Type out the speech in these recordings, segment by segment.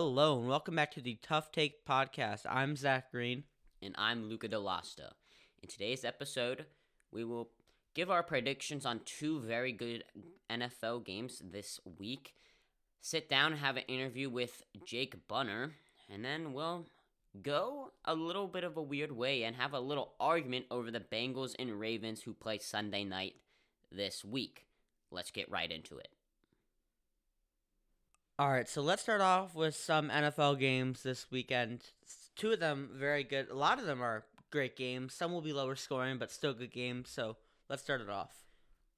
Hello and welcome back to the Tough Take podcast. I'm Zach Green. And I'm Luca Delasta. In today's episode, we will give our predictions on two very good NFL games this week. Sit down and have an interview with Jake Bunner, and then we'll go a little bit of a weird way and have a little argument over the Bengals and Ravens who play Sunday night this week. Let's get right into it. All right, so let's start off with some NFL games this weekend. Two of them very good. A lot of them are great games. Some will be lower scoring, but still good games. So let's start it off.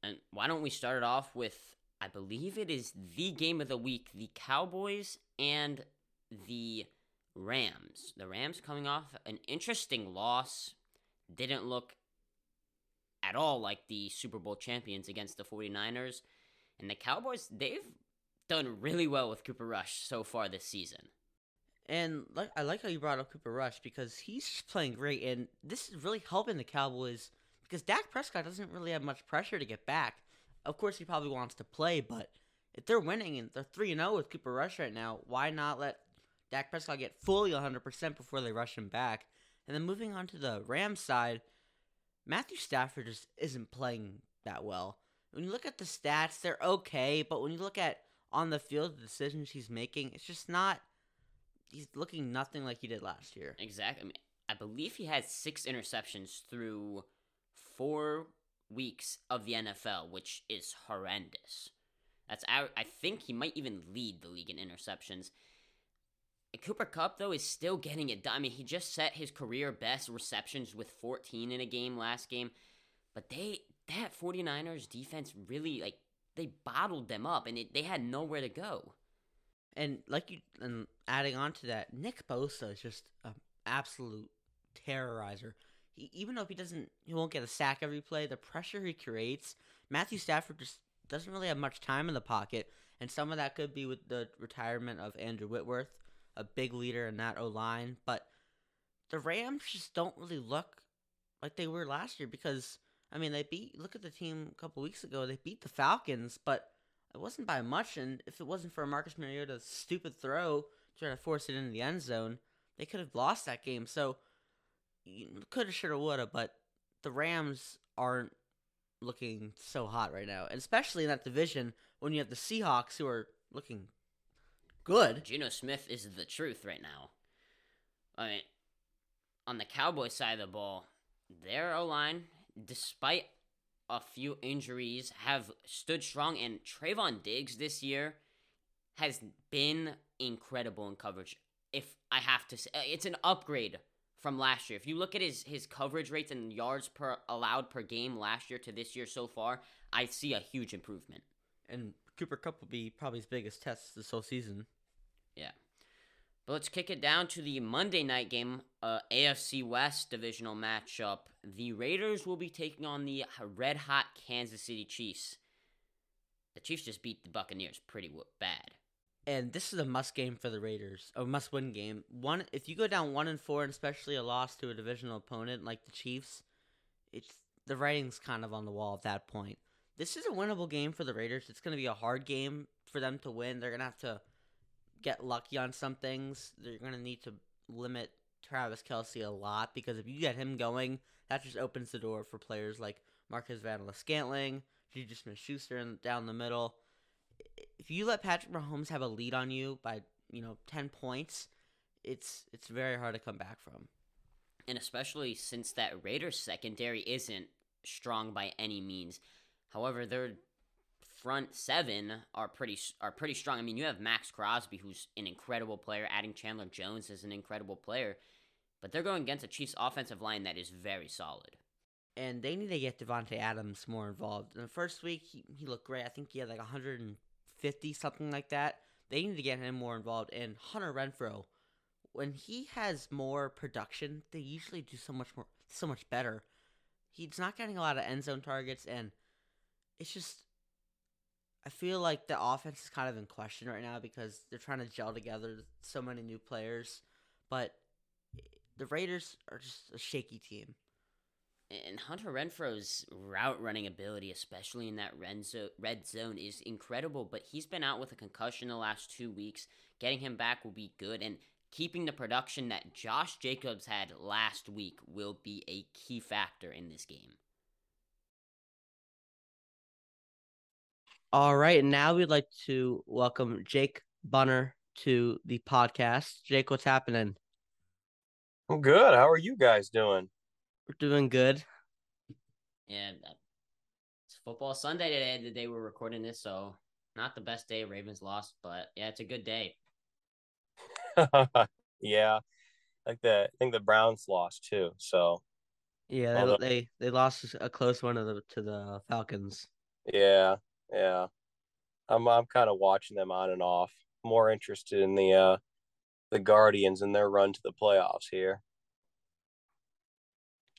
And why don't we start it off with, I believe it is the game of the week the Cowboys and the Rams. The Rams coming off an interesting loss. Didn't look at all like the Super Bowl champions against the 49ers. And the Cowboys, they've done really well with Cooper Rush so far this season. And like I like how you brought up Cooper Rush because he's playing great, and this is really helping the Cowboys because Dak Prescott doesn't really have much pressure to get back. Of course, he probably wants to play, but if they're winning and they're three and zero with Cooper Rush right now, why not let Dak Prescott get fully 100 percent before they rush him back? And then moving on to the Rams side, Matthew Stafford just isn't playing that well. When you look at the stats, they're okay, but when you look at on the field, the decisions he's making, it's just not. He's looking nothing like he did last year. Exactly. I, mean, I believe he had six interceptions through four weeks of the NFL, which is horrendous. That's I think he might even lead the league in interceptions. Cooper Kupp though is still getting it done. I mean, he just set his career best receptions with 14 in a game last game. But they that 49ers defense really like they bottled them up and it, they had nowhere to go. And like you, and adding on to that, Nick Bosa is just an absolute terrorizer. He, even though he doesn't, he won't get a sack every play. The pressure he creates, Matthew Stafford just doesn't really have much time in the pocket, and some of that could be with the retirement of Andrew Whitworth, a big leader in that O line. But the Rams just don't really look like they were last year because I mean, they beat. Look at the team a couple weeks ago. They beat the Falcons, but it wasn't by much. And if it wasn't for Marcus Mariota's stupid throw try to force it into the end zone, they could have lost that game. So, you coulda, shoulda, woulda. But the Rams aren't looking so hot right now, and especially in that division when you have the Seahawks who are looking good. Geno Smith is the truth right now. I mean, on the Cowboys side of the ball, their O line despite a few injuries, have stood strong. And Trevon Diggs this year has been incredible in coverage. If I have to say, uh, it's an upgrade from last year. If you look at his his coverage rates and yards per allowed per game last year to this year so far, I see a huge improvement. And Cooper Kupp will be probably his biggest test this whole season. Yeah. But let's kick it down to the Monday night game, uh, AFC West divisional matchup. The Raiders will be taking on the red hot Kansas City Chiefs. The Chiefs just beat the Buccaneers pretty bad. And this is a must game for the Raiders, a must win game. One, if you go down one and four, and especially a loss to a divisional opponent like the Chiefs, it's the writing's kind of on the wall at that point. This is a winnable game for the Raiders. It's going to be a hard game for them to win. They're going to have to get lucky on some things. They're going to need to limit Travis Kelce a lot because if you get him going, that just opens the door for players like Marquez Valdes-Scantling, Juju Smith-Schuster down the middle. If you let Patrick Mahomes have a lead on you by you know ten points, it's it's very hard to come back from. And especially since that Raiders secondary isn't strong by any means. However, they're front seven are pretty are pretty strong. I mean, you have Maxx Crosby, who's an incredible player. Adding Chandler Jones is an incredible player, but they're going against a Chiefs offensive line that is very solid. And they need to get Davante Adams more involved. In the first week, he, he looked great. I think he had like 150 something like that. They need to get him more involved. And Hunter Renfrow, when he has more production, they usually do so much more, so much better. He's not getting a lot of end zone targets, and it's just I feel like the offense is kind of in question right now because they're trying to gel together so many new players, but the Raiders are just a shaky team. And Hunter Renfrow's route running ability, especially in that red zone, is incredible. But he's been out with a concussion the last two weeks. Getting him back will be good, and keeping the production that Josh Jacobs had last week will be a key factor in this game. All right, and now we'd like to welcome Jake Bunner to the podcast. Jake, what's happening? I'm good. How are you guys doing? We're doing good. Yeah, it's football Sunday today, the day we're recording this, so not the best day. Ravens lost, but yeah, it's a good day. yeah, like the I think the Browns lost too. So yeah, they Although, they, they lost a close one to the to the Falcons. Yeah, yeah. I'm I'm kind of watching them on and off. More interested in the uh the Guardians and their run to the playoffs here.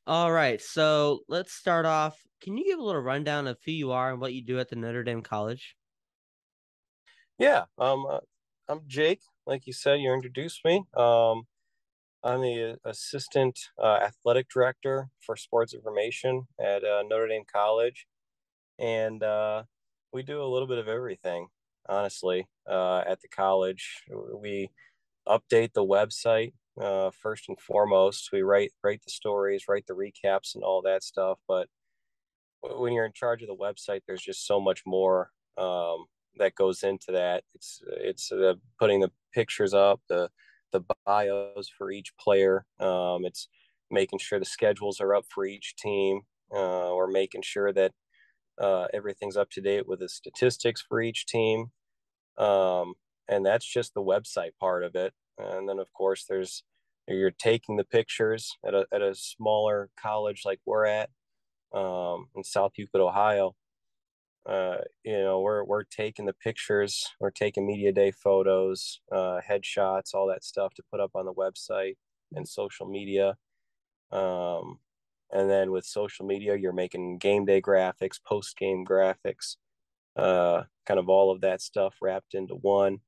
All right, so let's start off. Can you give a little rundown of who you are and what you do at the Notre Dame College? Yeah, um, uh, I'm Jake. Like you said, you introduced me. Um, I'm the assistant uh, athletic director for sports information at uh, Notre Dame College, and uh, we do a little bit of everything, honestly, uh, at the college. We update the website uh, first and foremost. We write write the stories, write the recaps, and all that stuff. But when you're in charge of the website, there's just so much more um, that goes into that. It's it's uh, putting the pictures up, the the bios for each player. Um, it's making sure the schedules are up for each team. Uh, or making sure that uh, everything's up to date with the statistics for each team. Um, and that's just the website part of it. And then, of course, there's you're taking the pictures at a, at a smaller college like we're at um, in South Euclid, Ohio. Uh, you know, we're we're taking the pictures, we're taking media day photos, uh, headshots, all that stuff to put up on the website and social media. Um, and then with social media you're making game day graphics post game graphics uh, kind of all of that stuff wrapped into one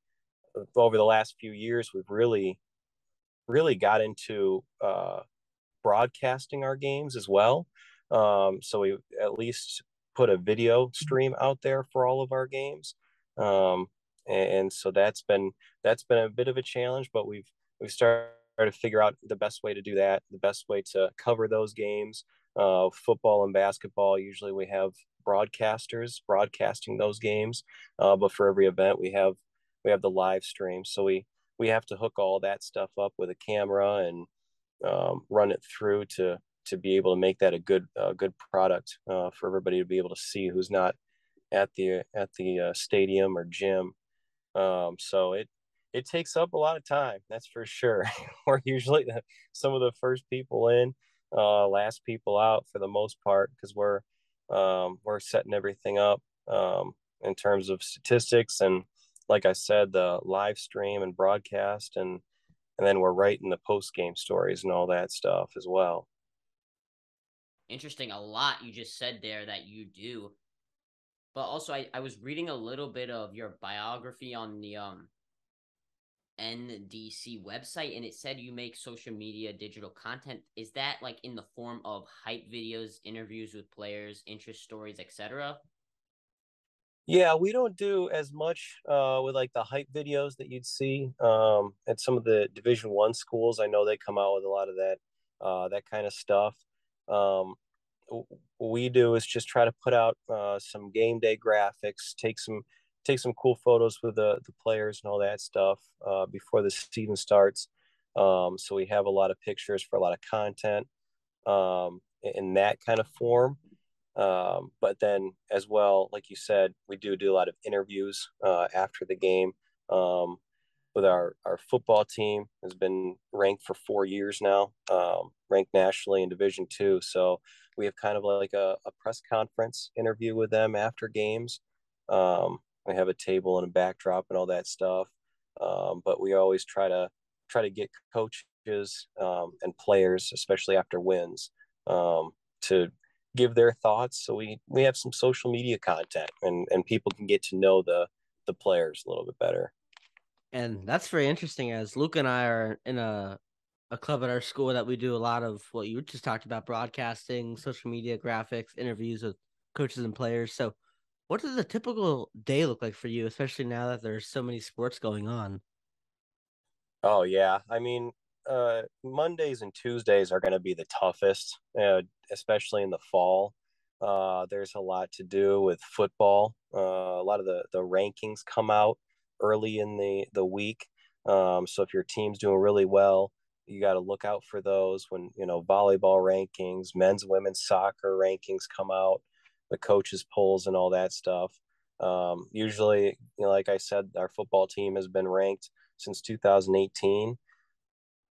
over the last few years we've really really got into uh, broadcasting our games as well um, so we at least put a video stream out there for all of our games um, and, and so that's been that's been a bit of a challenge but we've we've started to figure out the best way to do that, the best way to cover those games. Uh, football and basketball, usually we have broadcasters broadcasting those games, uh, but for every event we have we have the live stream. So we we have to hook all that stuff up with a camera and um, run it through to to be able to make that a good uh, good product uh, for everybody to be able to see who's not at the at the uh, stadium or gym. Um, so it it takes up a lot of time. That's for sure. We're usually the, some of the first people in, uh, last people out for the most part because we're um, we're setting everything up um, in terms of statistics and, like I said, the live stream and broadcast and and then we're writing the post game stories and all that stuff as well. Interesting. A lot you just said there that you do. But also I, I was reading a little bit of your biography on the um NDC website and it said you make social media digital content. Is that like in the form of hype videos, interviews with players, interest stories, etc.? Yeah, we don't do as much uh, with like the hype videos that you'd see um, at some of the Division One schools. I know they come out with a lot of that uh, that kind of stuff. Um, we do is just try to put out uh, some game day graphics, take some take some cool photos with the, the players and all that stuff uh, before the season starts. Um, so we have a lot of pictures for a lot of content um, in that kind of form. Um, but then as well, like you said, we do do a lot of interviews uh, after the game um, with our, our football team has been ranked for four years now, um, ranked nationally in division two. So we have kind of like a, a press conference interview with them after games. Um, we have a table and a backdrop and all that stuff. Um, but we always try to try to get coaches um, and players, especially after wins, um, to give their thoughts. So we we have some social media content, and and people can get to know the the players a little bit better. And that's very interesting. As Luke and I are in a a club at our school that we do a lot of what you just talked about broadcasting, social media, graphics, interviews with coaches and players. So, what does a typical day look like for you, especially now that there's so many sports going on? Oh, yeah. I mean, uh, Mondays and Tuesdays are going to be the toughest, uh, especially in the fall. Uh, there's a lot to do with football. Uh, a lot of the, the rankings come out early in the, the week. Um, so if your team's doing really well, you got to look out for those when, you know, volleyball rankings, men's, women's soccer rankings come out, the coaches polls and all that stuff. Um, usually, you know, like I said, our football team has been ranked since 2018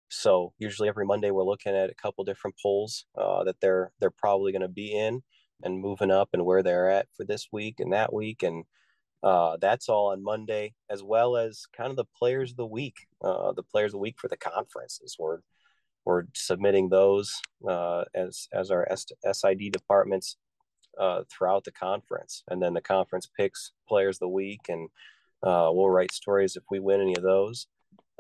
so usually every Monday we're looking at a couple different polls uh, that they're they're probably going to be in and moving up and where they're at for this week and that week and uh, that's all on Monday as well as kind of the players of the week, uh, the players of the week for the conferences. We're we're submitting those uh, as as our SID departments uh, throughout the conference, and then the conference picks players of the week, and uh, we'll write stories if we win any of those.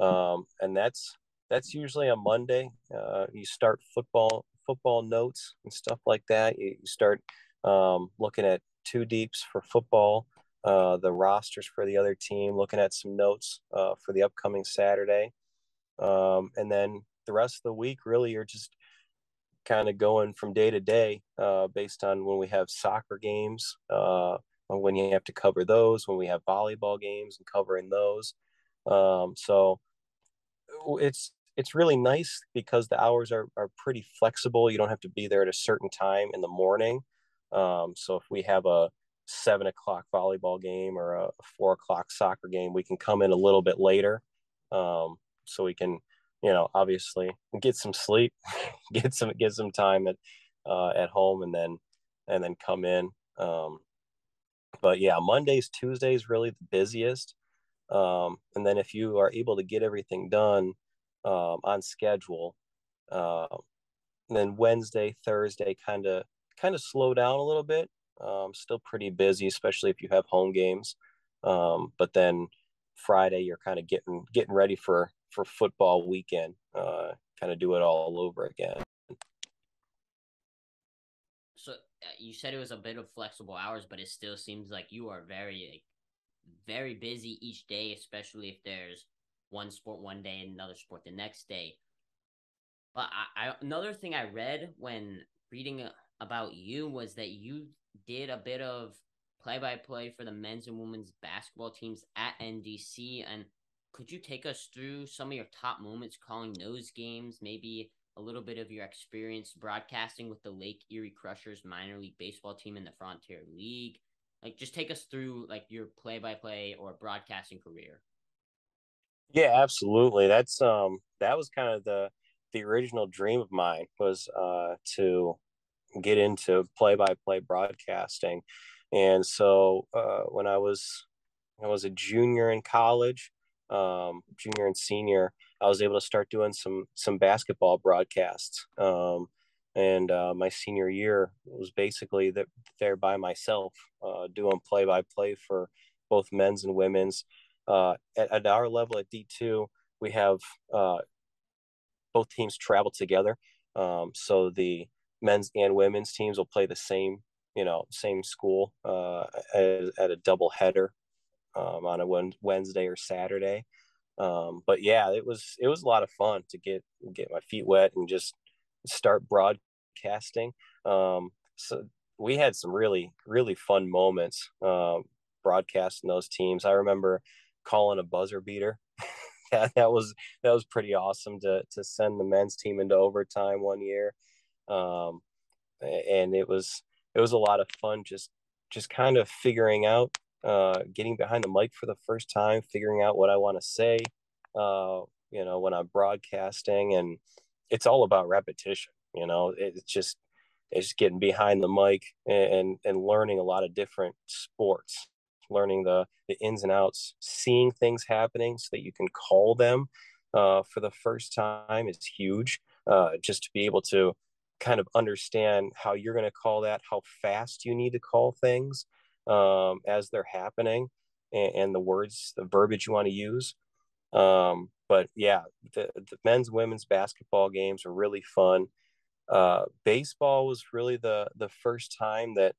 Um, and that's that's usually a Monday. Uh, you start football football notes and stuff like that. You, you start um, looking at two deeps for football, uh, the rosters for the other team, looking at some notes uh, for the upcoming Saturday, um, and then the rest of the week really you're just kind of going from day to day uh, based on when we have soccer games, uh, when you have to cover those, when we have volleyball games and covering those. Um, so it's it's really nice because the hours are, are pretty flexible. You don't have to be there at a certain time in the morning. Um, so if we have a seven o'clock volleyball game or a four o'clock soccer game, we can come in a little bit later. Um, so we can, you know, obviously get some sleep, get some, get some time at, uh, at home and then, and then come in. Um, but yeah, Mondays, Tuesdays, really the busiest. Um, and then if you are able to get everything done um, on schedule, uh, then Wednesday, Thursday, kind of kind of slow down a little bit. Um, still pretty busy, especially if you have home games. Um, but then Friday, you're kind of getting getting ready for for football weekend. Uh, kind of do it all over again. So uh, you said it was a bit of flexible hours, but it still seems like you are very very busy each day, especially if there's one sport one day and another sport the next day. But I, I another thing I read when reading about you was that you did a bit of play by play for the men's and women's basketball teams at NDC. And could you take us through some of your top moments calling those games? Maybe a little bit of your experience broadcasting with the Lake Erie Crushers minor league baseball team in the Frontier League. Like, just take us through like your play-by-play or broadcasting career. Yeah, absolutely. That's um, that was kind of the the original dream of mine was uh to get into play-by-play broadcasting, and so uh, when I was I was a junior in college, um, junior and senior, I was able to start doing some some basketball broadcasts. Um, and uh, my senior year was basically that there by myself uh, doing play by play for both men's and women's. Uh, at, at, our level at D2, we have uh, both teams travel together. Um, so the men's and women's teams will play the same, you know, same school uh, at, at, a double header um, on a Wednesday or Saturday. Um, but yeah, it was it was a lot of fun to get get my feet wet and just start broadcasting. Um, so we had some really really fun moments um, broadcasting those teams. I remember calling a buzzer beater. that, that was that was pretty awesome to to send the men's team into overtime one year, um, and it was it was a lot of fun just just kind of figuring out uh, getting behind the mic for the first time, figuring out what I want to say, uh, you know, when I'm broadcasting, and it's all about repetition you know? It's just it's just getting behind the mic and and learning a lot of different sports learning the the ins and outs seeing things happening so that you can call them uh, for the first time is huge uh, just to be able to kind of understand how you're going to call that how fast you need to call things um, as they're happening and, and, the words the verbiage you want to use Um, but yeah, the, the men's women's basketball games were really fun. Uh, baseball was really the the first time that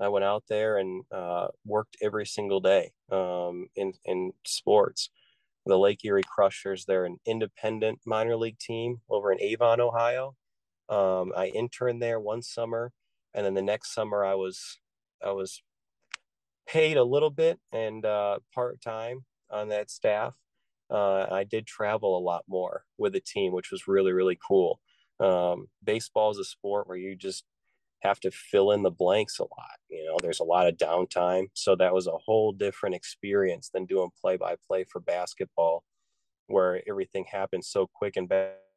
I went out there and uh, worked every single day um, in in sports. The Lake Erie Crushers, they're an independent minor league team over in Avon, Ohio. Um, I interned there one summer, and then the next summer I was I was paid a little bit and uh, part time on that staff. Uh, I did travel a lot more with the team, which was really really cool. Um, baseball is a sport where you just have to fill in the blanks a lot. You know, there's a lot of downtime, so that was a whole different experience than doing play by play for basketball, where everything happens so quick in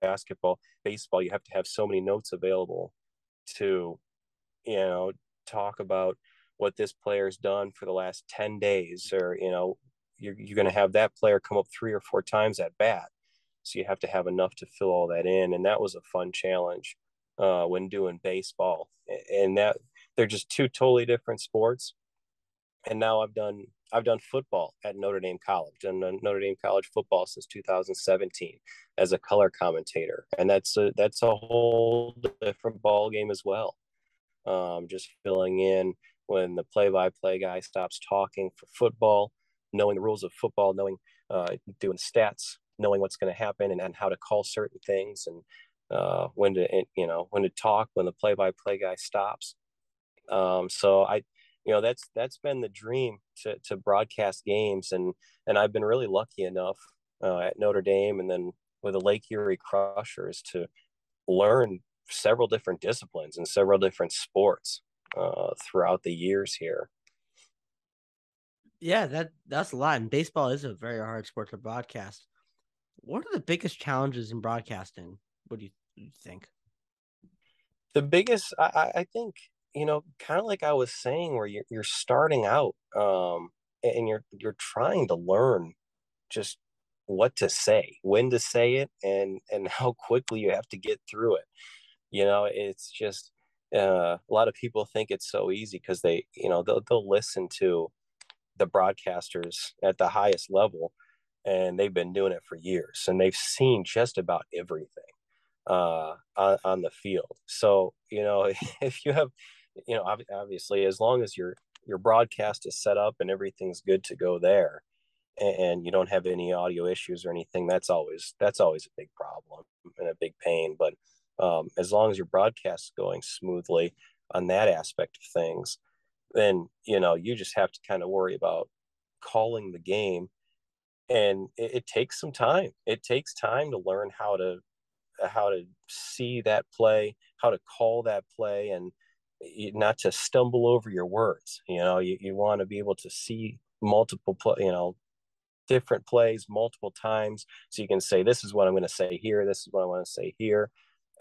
basketball. Baseball, you have to have so many notes available to, you know, talk about what this player's done for the last 10 days or you know you're, you're going to have that player come up three or four times at bat so you have to have enough to fill all that in and that was a fun challenge uh, when doing baseball. And that they're just two totally different sports. And now i've done i've done football at notre dame college. And notre dame college football since 2017 as a color commentator. And that's a that's a whole different ball game as well. Um, just filling in when the play-by-play guy stops talking for football, knowing the rules of football, knowing uh, doing stats, knowing what's going to happen, and, and how to call certain things, and uh, when to you know when to talk when the play-by-play guy stops. Um, so I, you know, that's that's been the dream to to broadcast games, and and I've been really lucky enough uh, at Notre Dame, and then with the Lake Erie Crushers to learn several different disciplines and several different sports uh, throughout the years here. Yeah, that that's a lot. And baseball is a very hard sport to broadcast. What are the biggest challenges in broadcasting? What do you, think? The biggest, I, I think, you know, kind of like I was saying, where you're you're starting out, um, and you're you're trying to learn just what to say, when to say it, and and how quickly you have to get through it. You know, it's just uh, a lot of people think it's so easy because they, you know, they'll, they'll listen to the broadcasters at the highest level and they've been doing it for years and they've seen just about everything uh, on, on the field. So, you know, if you have, you know, obviously, as long as your your broadcast is set up and everything's good to go there, and you don't have any audio issues or anything, that's always that's always a big problem and a big pain. But um, as long as your broadcast is going smoothly on that aspect of things, then you know you just have to kind of worry about calling the game, and it, it takes some time. It takes time to learn how to how to see that play, how to call that play, and not to stumble over your words. You know, you, you want to be able to see multiple play, you know, different plays multiple times so you can say this is what i'm going to say here this is what i want to say here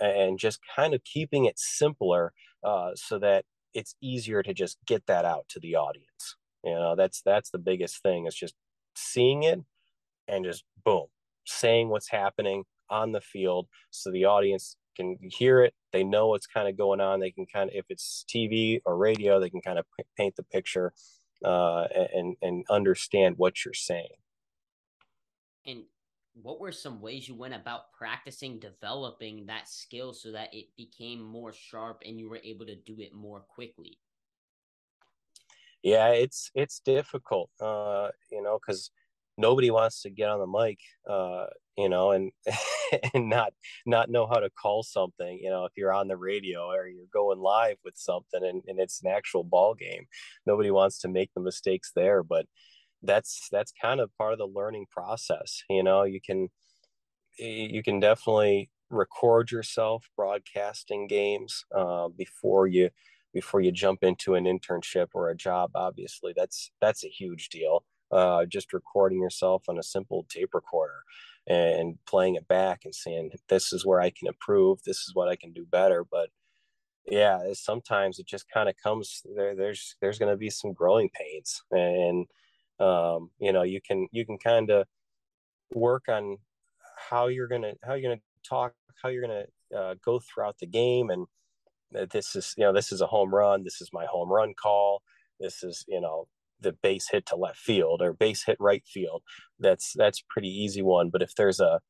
and just kind of keeping it simpler uh, so that it's easier to just get that out to the audience you know that's that's the biggest thing is just seeing it and just boom saying what's happening on the field so the audience can hear it. They know what's kind of going on. They can kind of if it's tv or radio they can kind of paint the picture uh, and and understand what you're saying. And what were some ways you went about practicing developing that skill so that it became more sharp and you were able to do it more quickly? Yeah it's it's difficult uh you know because nobody wants to get on the mic uh you know and and not not know how to call something you know if you're on the radio or you're going live with something and, and it's an actual ball game nobody wants to make the mistakes there but that's that's kind of part of the learning process you know you can you can definitely record yourself broadcasting games uh, before you before you jump into an internship or a job obviously. That's that's a huge deal uh, just recording yourself on a simple tape recorder and playing it back and saying this is where i can improve. This is what i can do better. But yeah sometimes it just kind of comes there there's there's going to be some growing pains. And um, you know you can you can kind of work on how you're gonna how you're gonna talk how you're gonna uh, go throughout the game and this is you know this is a home run. This is my home run call. This is you know the base hit to left field or base hit right field. That's that's pretty easy one. But if there's a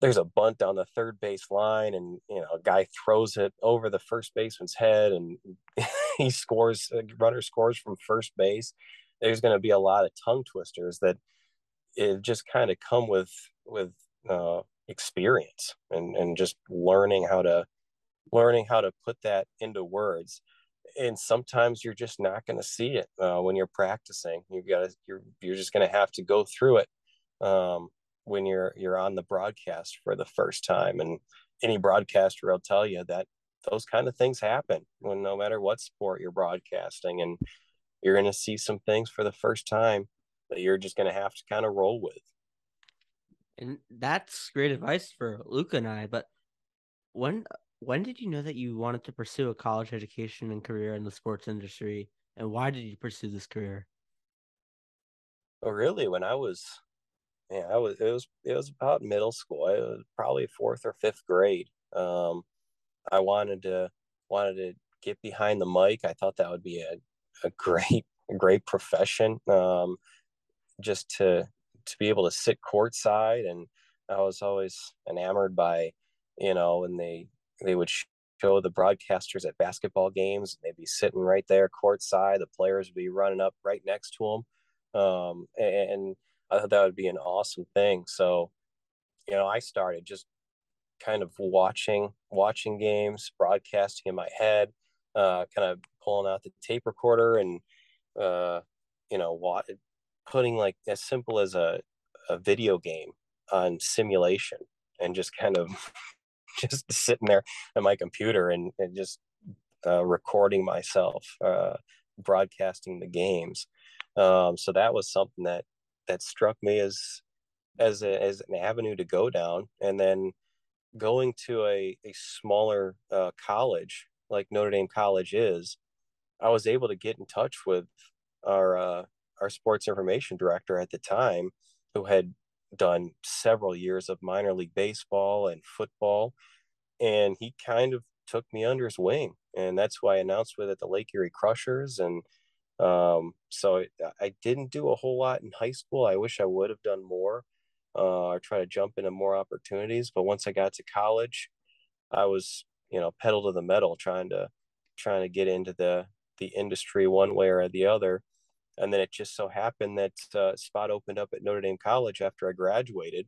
there's a bunt down the third base line and you know a guy throws it over the first baseman's head and he scores a runner scores from first base there's going to be a lot of tongue twisters that it just kind of come with with uh, experience and and just learning how to learning how to put that into words and sometimes you're just not going to see it uh, when you're practicing You've got to you're you're just going to have to go through it um, when you're you're on the broadcast for the first time and any broadcaster will tell you that those kind of things happen when no matter what sport you're broadcasting and you're going to see some things for the first time that you're just going to have to kind of roll with. And that's great advice for luca and i but when when did you know that you wanted to pursue a college education and career in the sports industry and why did you pursue this career oh really when i was yeah, I was it was it was about middle school. It was probably fourth or fifth grade. Um, I wanted to wanted to get behind the mic. I thought that would be a, a great a great profession. Um, just to to be able to sit courtside, and I was always enamored by, you know, when they they would show the broadcasters at basketball games. They'd be sitting right there courtside. The players would be running up right next to them, um, and I thought that would be an awesome thing. So, you know, I started just kind of watching watching games, broadcasting in my head, uh, kind of pulling out the tape recorder and uh, you know, what putting like as simple as a, a video game on simulation and just kind of just sitting there at my computer and, and just uh, recording myself, uh, broadcasting the games. Um, so that was something that that struck me as as a, as an avenue to go down and then going to a, a smaller uh, college like Notre Dame College is, I was able to get in touch with our uh, our sports information director at the time, who had done several years of minor league baseball and football, and he kind of took me under his wing, and that's why I announced with it the Lake Erie Crushers, and um, so I didn't do a whole lot in high school. I wish I would have done more uh, or try to jump into more opportunities. But once I got to college, I was, you know, pedal to the metal, trying to trying to get into the the industry one way or the other. And then it just so happened that uh, spot opened up at Notre Dame College after I graduated,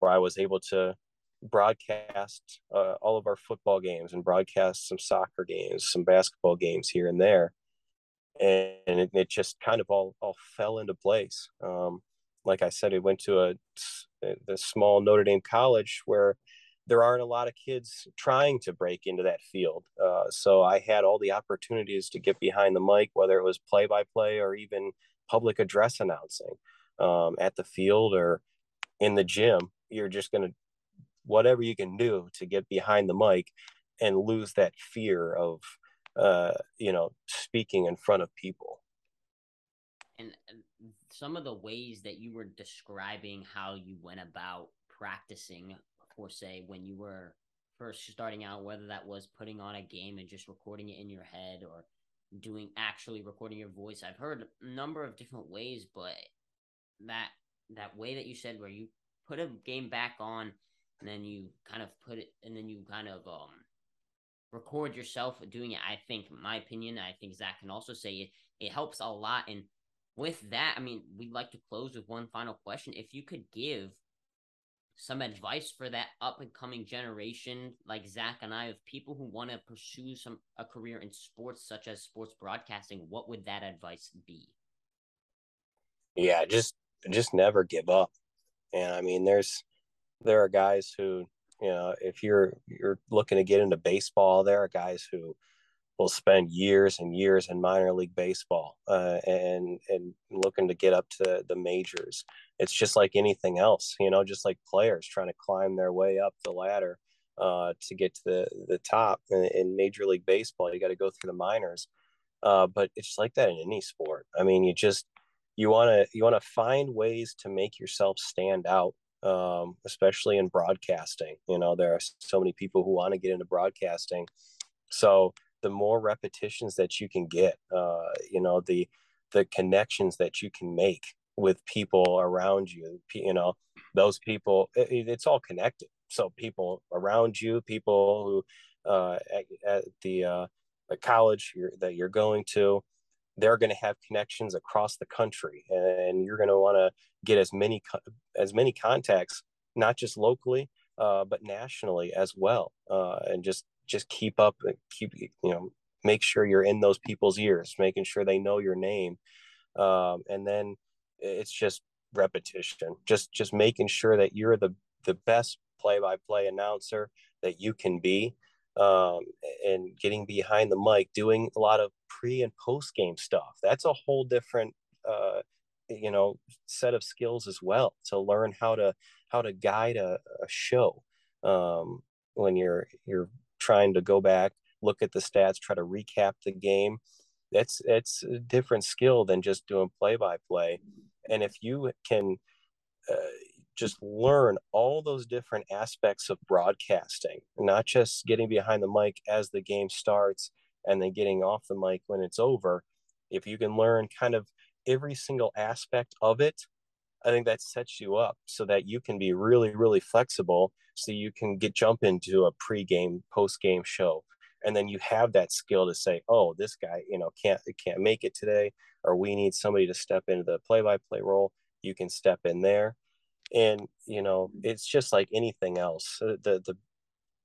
where I was able to broadcast uh, all of our football games and broadcast some soccer games, some basketball games here and there and it, it just kind of all all fell into place. Um, like I said, it went to a the small Notre Dame college where there aren't a lot of kids trying to break into that field. Uh, so I had all the opportunities to get behind the mic, whether it was play by play or even public address announcing um, at the field or in the gym. You're just going to, whatever you can do to get behind the mic and lose that fear of uh, you know, speaking in front of people. And some of the ways that you were describing how you went about practicing, say, when you were first starting out, whether that was putting on a game and just recording it in your head or doing actually recording your voice. I've heard a number of different ways, but that that way that you said where you put a game back on and then you kind of put it and then you kind of um record yourself doing it. I think, my opinion, I think Zach can also say it. It helps a lot. And with that, I mean, we'd like to close with one final question. If you could give some advice for that up and coming generation, like Zach and I, of people who want to pursue some a career in sports, such as sports broadcasting, what would that advice be? Yeah, just just never give up. And I mean, there's there are guys who you know, if you're you're looking to get into baseball, there are guys who will spend years and years in minor league baseball uh, and and looking to get up to the majors. It's just like anything else, you know, just like players trying to climb their way up the ladder uh, to get to the the top in, in Major League Baseball. You got to go through the minors, uh, but it's like that in any sport. I mean, you just you want to you want to find ways to make yourself stand out um, especially in broadcasting. You know, there are so many people who want to get into broadcasting. So the more repetitions that you can get, uh, you know, the the connections that you can make with people around you you know those people it, it's all connected. So people around you people who uh, at, at the uh, the college you're, that you're going to they're going to have connections across the country and you're going to want to get as many as many contacts not just locally uh, but nationally as well uh, and just just keep up and keep you know make sure you're in those people's ears making sure they know your name um, and then it's just repetition just just making sure that you're the the best play-by-play announcer that you can be um, and getting behind the mic doing a lot of pre and post game stuff. That's a whole different uh, you know set of skills as well to learn how to how to guide a, a show um, when you're you're trying to go back look at the stats try to recap the game. That's it's a different skill than just doing play by play and if you can uh, just learn all those different aspects of broadcasting not just getting behind the mic as the game starts and then getting off the mic when it's over if you can learn kind of every single aspect of it i think that sets you up so that you can be really really flexible so you can get jump into a pre-game post-game show and then you have that skill to say oh this guy you know can't can't make it today or we need somebody to step into the play-by-play role. You can step in there. And you know it's just like anything else. The the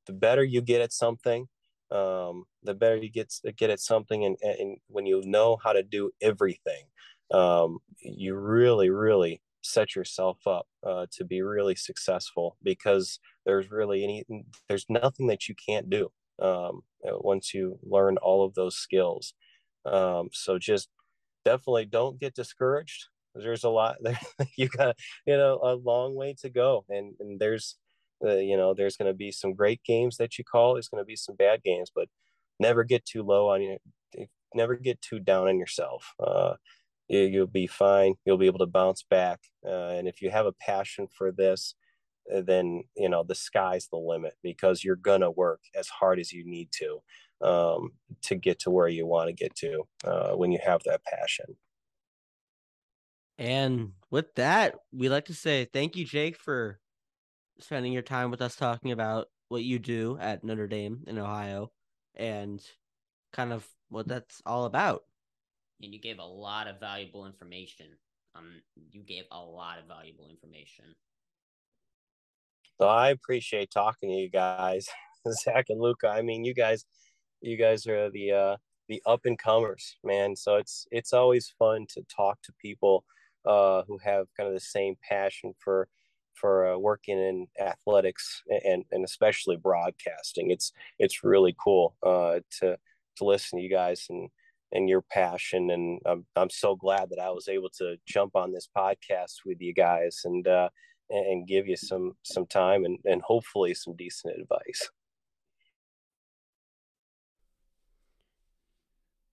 the better you get at something um the better you get get at something and, and when you know how to do everything um you really really set yourself up uh, to be really successful because there's really any there's nothing that you can't do um, once you learn all of those skills. Um, so just definitely don't get discouraged. There's a lot there. you got, you know, a long way to go. And, and there's, uh, you know, there's going to be some great games that you call. There's going to be some bad games, but never get too low on you. Never get too down on yourself. Uh, you, will be fine. You'll be able to bounce back. Uh, and if you have a passion for this, then you know the sky's the limit because you're gonna work as hard as you need to um, to get to where you want to get to uh, when you have that passion. And with that, we like to say thank you, Jake, for spending your time with us talking about what you do at Notre Dame in Ohio and kind of what that's all about. And you gave a lot of valuable information. Um, you gave a lot of valuable information. So I appreciate talking to you guys, Zach and Luca. I mean, you guys, you guys are the uh, the up and comers, man. So it's it's always fun to talk to people uh, who have kind of the same passion for for uh, working in athletics and and especially broadcasting. It's it's really cool uh, to to listen to you guys and and your passion. And I'm I'm so glad that I was able to jump on this podcast with you guys and. Uh, and give you some some time and, and hopefully some decent advice.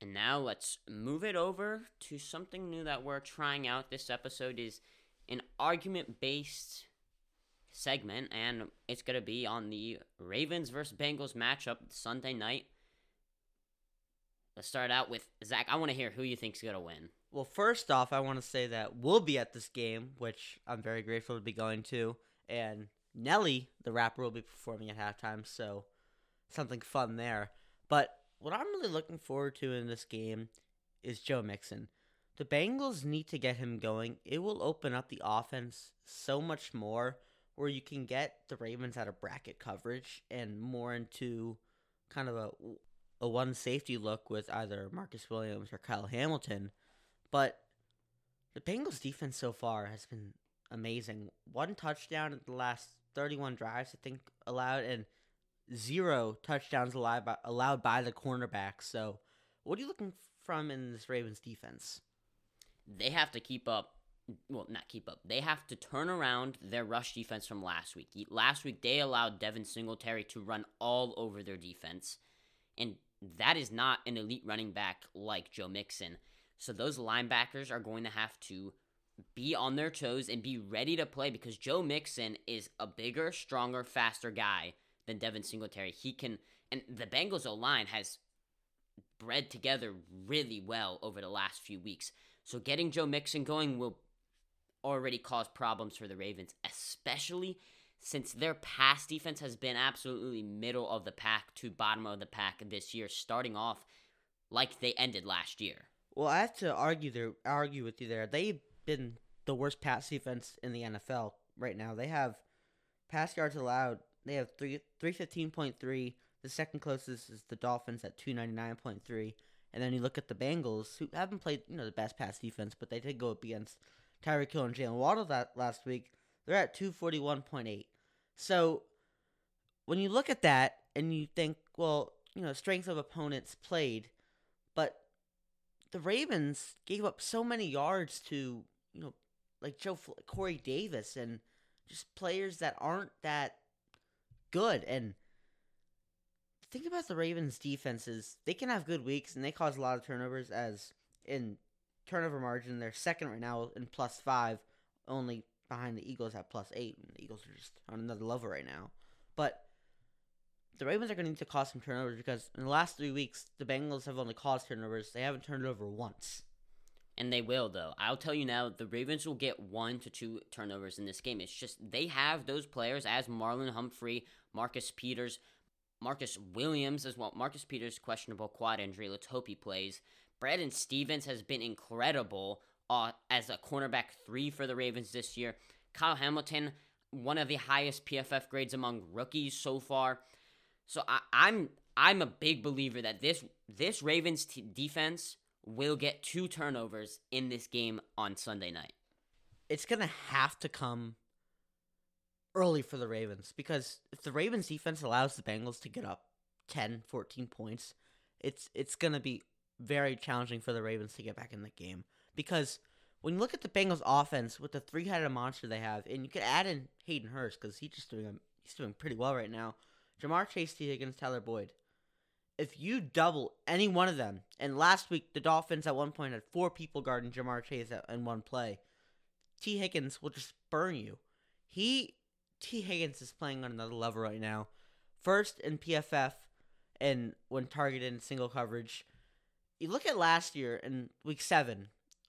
And now let's move it over to something new that we're trying out. This episode is an argument based segment and it's going to be on the ravens versus bengals matchup sunday night. Let's start out with zach i want to hear who you think's going to win well, first off, I want to say that we'll be at this game, which I'm very grateful to be going to, and Nelly, the rapper, will be performing at halftime, so something fun there. But what I'm really looking forward to in this game is Joe Mixon. The Bengals need to get him going. It will open up the offense so much more where you can get the Ravens out of bracket coverage and more into kind of a a one safety look with either Marcus Williams or Kyle Hamilton but the Bengals defense so far has been amazing. One touchdown in the last 31 drives, I think, allowed, and zero touchdowns allowed by, allowed by the cornerback. So, what are you looking from in this Ravens defense? They have to keep up. Well, not keep up. They have to turn around their rush defense from last week. Last week, they allowed Devin Singletary to run all over their defense. And that is not an elite running back like Joe Mixon. So those linebackers are going to have to be on their toes and be ready to play because Joe Mixon is a bigger, stronger, faster guy than Devin Singletary. He can, and the Bengals O line has bred together really well over the last few weeks. So getting Joe Mixon going will already cause problems for the Ravens, especially since their pass defense has been absolutely middle of the pack to bottom of the pack this year, starting off like they ended last year. Well, I have to argue there, argue with you there. They've been the worst pass defense in the NFL right now. They have pass yards allowed. They have three three fifteen point three. The second closest is the Dolphins at two ninety nine point three. And then you look at the Bengals, who haven't played you know the best pass defense, but they did go up against Tyreek Hill and Jaylen Waddle that last week. They're at two forty one point eight. So when you look at that and you think, well, you know, strength of opponents played, the Ravens gave up so many yards to, you know, like Joe Corey Davis and just players that aren't that good. And think about the Ravens defenses. They can have good weeks and they cause a lot of turnovers as in turnover margin. They're second right now in plus five, only behind the Eagles at plus eight. And the Eagles are just on another level right now. But the Ravens are going to need to cause some turnovers because in the last three weeks, the Bengals have only caused turnovers. They haven't turned it over once. And they will, though. I'll tell you now, the Ravens will get one to two turnovers in this game. It's just they have those players as Marlon Humphrey, Marcus Peters, Marcus Williams as well. Marcus Peters, questionable quad injury. Let's hope he plays. Brandon Stephens has been incredible uh, as a cornerback three for the Ravens this year. Kyle Hamilton, one of the highest PFF grades among rookies so far. So I, I'm I'm a big believer that this this Ravens t- defense will get two turnovers in this game on Sunday night. It's gonna have to come early for the Ravens because if the Ravens defense allows the Bengals to get up 10, 14 points, it's it's gonna be very challenging for the Ravens to get back in the game because when you look at the Bengals offense with the three-headed monster they have, and you could add in Hayden Hurst because he's just doing he's doing pretty well right now. Ja'Marr Chase, Tee Higgins, Tyler Boyd. If you double any one of them, and last week the Dolphins at one point had four people guarding Ja'Marr Chase in one play, Tee Higgins will just burn you. He Tee Higgins is playing on another level right now. First in PFF and when targeted in single coverage. You look at last year in week seven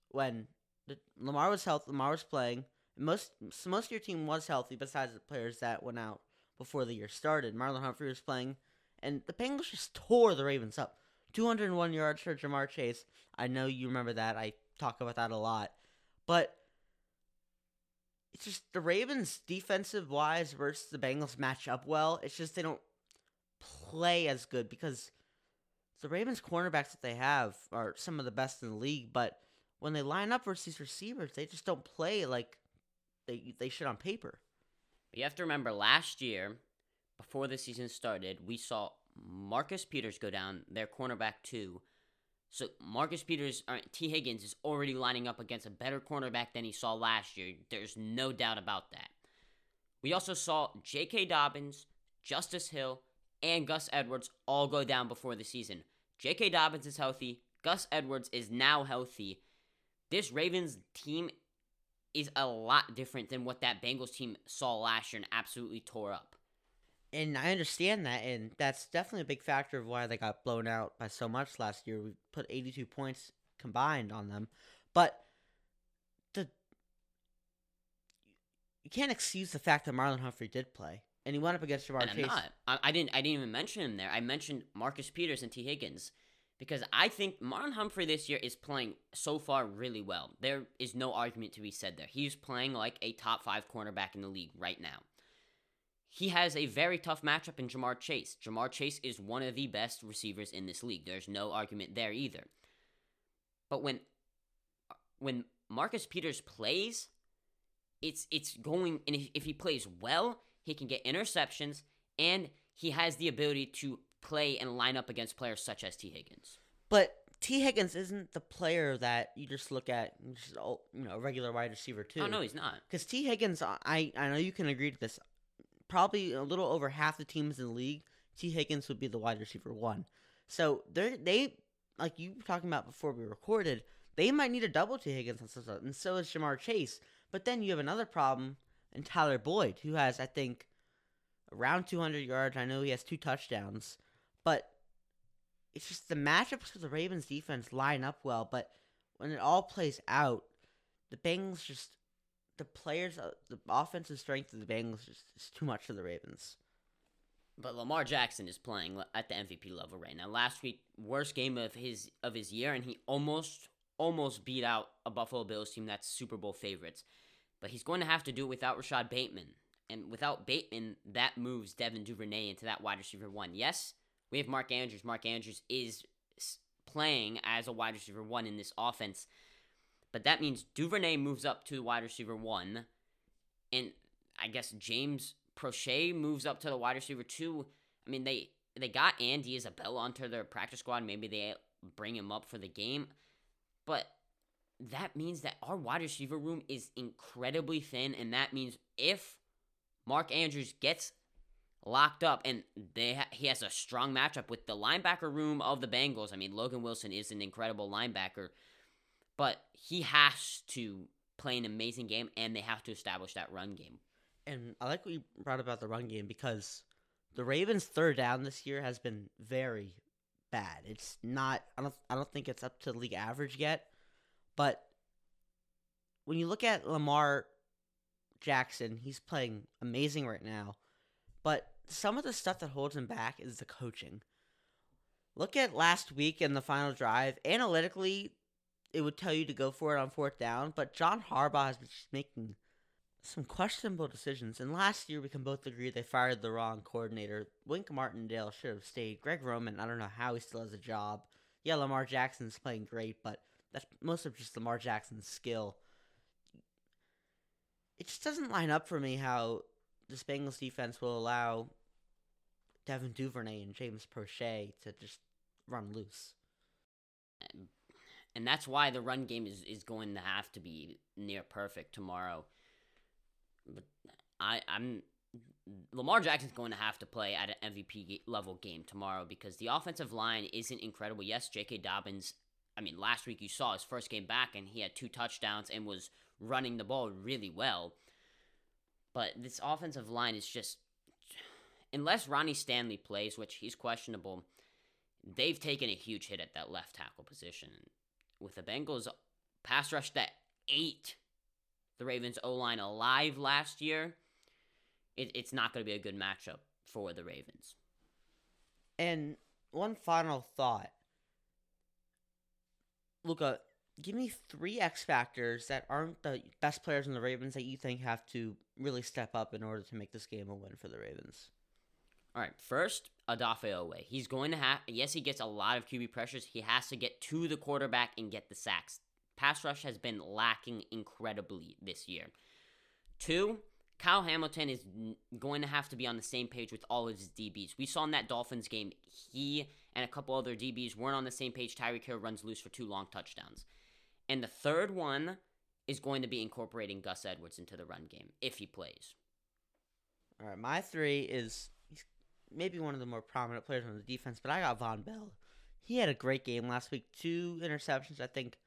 when the, Lamar was healthy, Lamar was playing. Most most of your team was healthy besides the players that went out before the year started. Marlon Humphrey was playing, and the Bengals just tore the Ravens up. 201 yards for Ja'Marr Chase. I know you remember that. I talk about that a lot. But it's just the Ravens defensive wise versus the Bengals match up well. It's just they don't play as good because the Ravens cornerbacks that they have are some of the best in the league, but when they line up versus these receivers, they just don't play like they they should on paper. But you have to remember last year, before the season started, we saw Marcus Peters go down, their cornerback too. So Marcus Peters, uh, or Tee Higgins is already lining up against a better cornerback than he saw last year. There's no doubt about that. We also saw J.K. Dobbins, Justice Hill, and Gus Edwards all go down before the season. J.K. Dobbins is healthy. Gus Edwards is now healthy. This Ravens team is a lot different than what that Bengals team saw last year and absolutely tore up. And I understand that, and that's definitely a big factor of why they got blown out by so much last year. We put 82 points combined on them, but the you can't excuse the fact that Marlon Humphrey did play, and he went up against Ja'Marr and I'm Chase. not. I, I didn't. I didn't even mention him there. I mentioned Marcus Peters and Tee Higgins because I think Marlon Humphrey this year is playing so far really well. There is no argument to be said there. He's playing like a top five cornerback in the league right now. He has a very tough matchup in Ja'Marr Chase. Ja'Marr Chase is one of the best receivers in this league. There's no argument there either. But when when Marcus Peters plays, it's it's going and if, if he plays well, he can get interceptions and he has the ability to play and line up against players such as Tee Higgins. But Tee Higgins isn't the player that you just look at, just oh, you know, a regular wide receiver too. Oh no, he's not. Because Tee Higgins, I I know you can agree to this. Probably a little over half the teams in the league, Tee Higgins would be the wide receiver one. So they they like you were talking about before we recorded, they might need a double Tee Higgins and so is Ja'Marr Chase. But then you have another problem in Tyler Boyd, who has I think around 200 yards. I know he has two touchdowns, but it's just the matchups for the Ravens defense line up well. But when it all plays out, the Bengals just the players, uh, the offensive strength of the Bengals just is too much for the Ravens. But Lamar Jackson is playing at the MVP level right now. Last week, worst game of his of his year, and he almost almost beat out a Buffalo Bills team that's Super Bowl favorites. But he's going to have to do it without Rashod Bateman. And without Bateman, that moves Devin Duvernay into that wide receiver one. Yes, we have Mark Andrews. Mark Andrews is playing as a wide receiver one in this offense. But that means Duvernay moves up to the wide receiver one. And I guess James Proche moves up to the wide receiver two. I mean, they they got Andy Isabella onto their practice squad. Maybe they bring him up for the game. But that means that our wide receiver room is incredibly thin. And that means if Mark Andrews gets locked up, and they ha- he has a strong matchup with the linebacker room of the Bengals. I mean, Logan Wilson is an incredible linebacker, but he has to play an amazing game, and they have to establish that run game. And I like what you brought about the run game because the Ravens' third down this year has been very bad. It's not. I don't. I don't think it's up to league average yet, but when you look at Lamar Jackson, he's playing amazing right now. But some of the stuff that holds him back is the coaching. Look at last week in the final drive. Analytically, it would tell you to go for it on fourth down, but John Harbaugh has been making some questionable decisions. And last year, we can both agree they fired the wrong coordinator. Wink Martindale should have stayed. Greg Roman, I don't know how he still has a job. Yeah, Lamar Jackson's playing great, but that's most of just Lamar Jackson's skill. It just doesn't line up for me how the Bengals defense will allow Devin Duvernay and James Proche to just run loose. And that's why the run game is, is going to have to be near perfect tomorrow. But I, I'm Lamar Jackson's going to have to play at an MVP level game tomorrow because the offensive line isn't incredible. Yes, J.K. Dobbins. I mean, last week you saw his first game back and he had two touchdowns and was running the ball really well. But this offensive line is just unless Ronnie Stanley plays, which he's questionable, they've taken a huge hit at that left tackle position. With the Bengals pass rush that ate the Ravens O line alive last year, it, it's not going to be a good matchup for the Ravens. And one final thought. Luka, give me three X factors that aren't the best players in the Ravens that you think have to really step up in order to make this game a win for the Ravens. All right, first, Odafe Oweh. He's going to have, yes, he gets a lot of QB pressures. He has to get to the quarterback and get the sacks. Pass rush has been lacking incredibly this year. Two, Kyle Hamilton is going to have to be on the same page with all of his DBs. We saw in that Dolphins game, he and a couple other DBs weren't on the same page. Tyreek Hill runs loose for two long touchdowns. And the third one is going to be incorporating Gus Edwards into the run game if he plays. All right, my three is maybe one of the more prominent players on the defense, but I got Vonn Bell. He had a great game last week. Two interceptions, I think.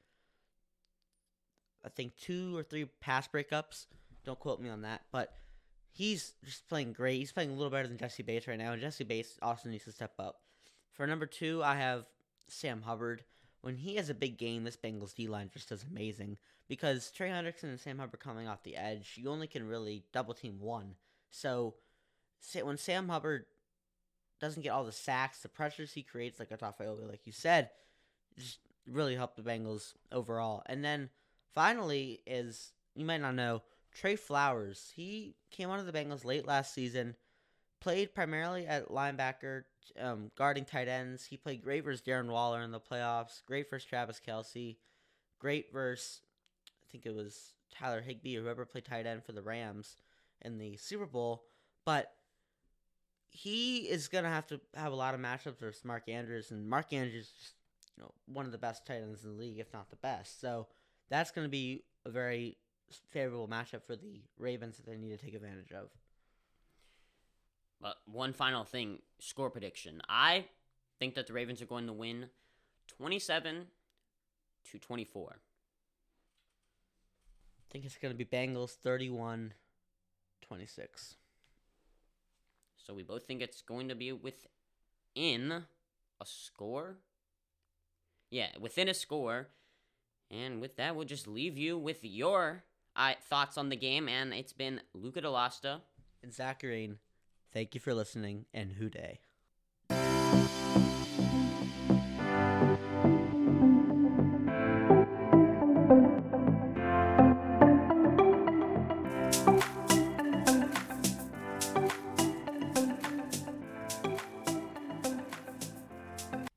I think two or three pass breakups. Don't quote me on that, but he's just playing great. He's playing a little better than Jessie Bates right now, and Jessie Bates also needs to step up. For number two, I have Sam Hubbard when he has a big game, this Bengals D line just does amazing because Trey Hendrickson and Sam Hubbard coming off the edge, you only can really double team one. So when Sam Hubbard doesn't get all the sacks, the pressures he creates, like Odafe like you said, just really help the Bengals overall. And then finally is you might not know Trey Flowers. He came onto the Bengals late last season, played primarily at linebacker, um, guarding tight ends. He played great versus Darren Waller in the playoffs. Great versus Travis Kelce. Great versus I think it was Tyler Higbee or whoever played tight end for the Rams in the Super Bowl. But he is gonna have to have a lot of matchups versus Mark Andrews, and Mark Andrews is you know one of the best tight ends in the league, if not the best. So that's gonna be a very favorable matchup for the Ravens that they need to take advantage of. But one final thing score prediction. I think that the Ravens are going to win 27 to 24. I think it's going to be Bengals 31 26. So we both think it's going to be within a score. Yeah, within a score. And with that, we'll just leave you with your uh, thoughts on the game. And it's been Luca DeLasta. And Zachary, thank you for listening, and Who Dey.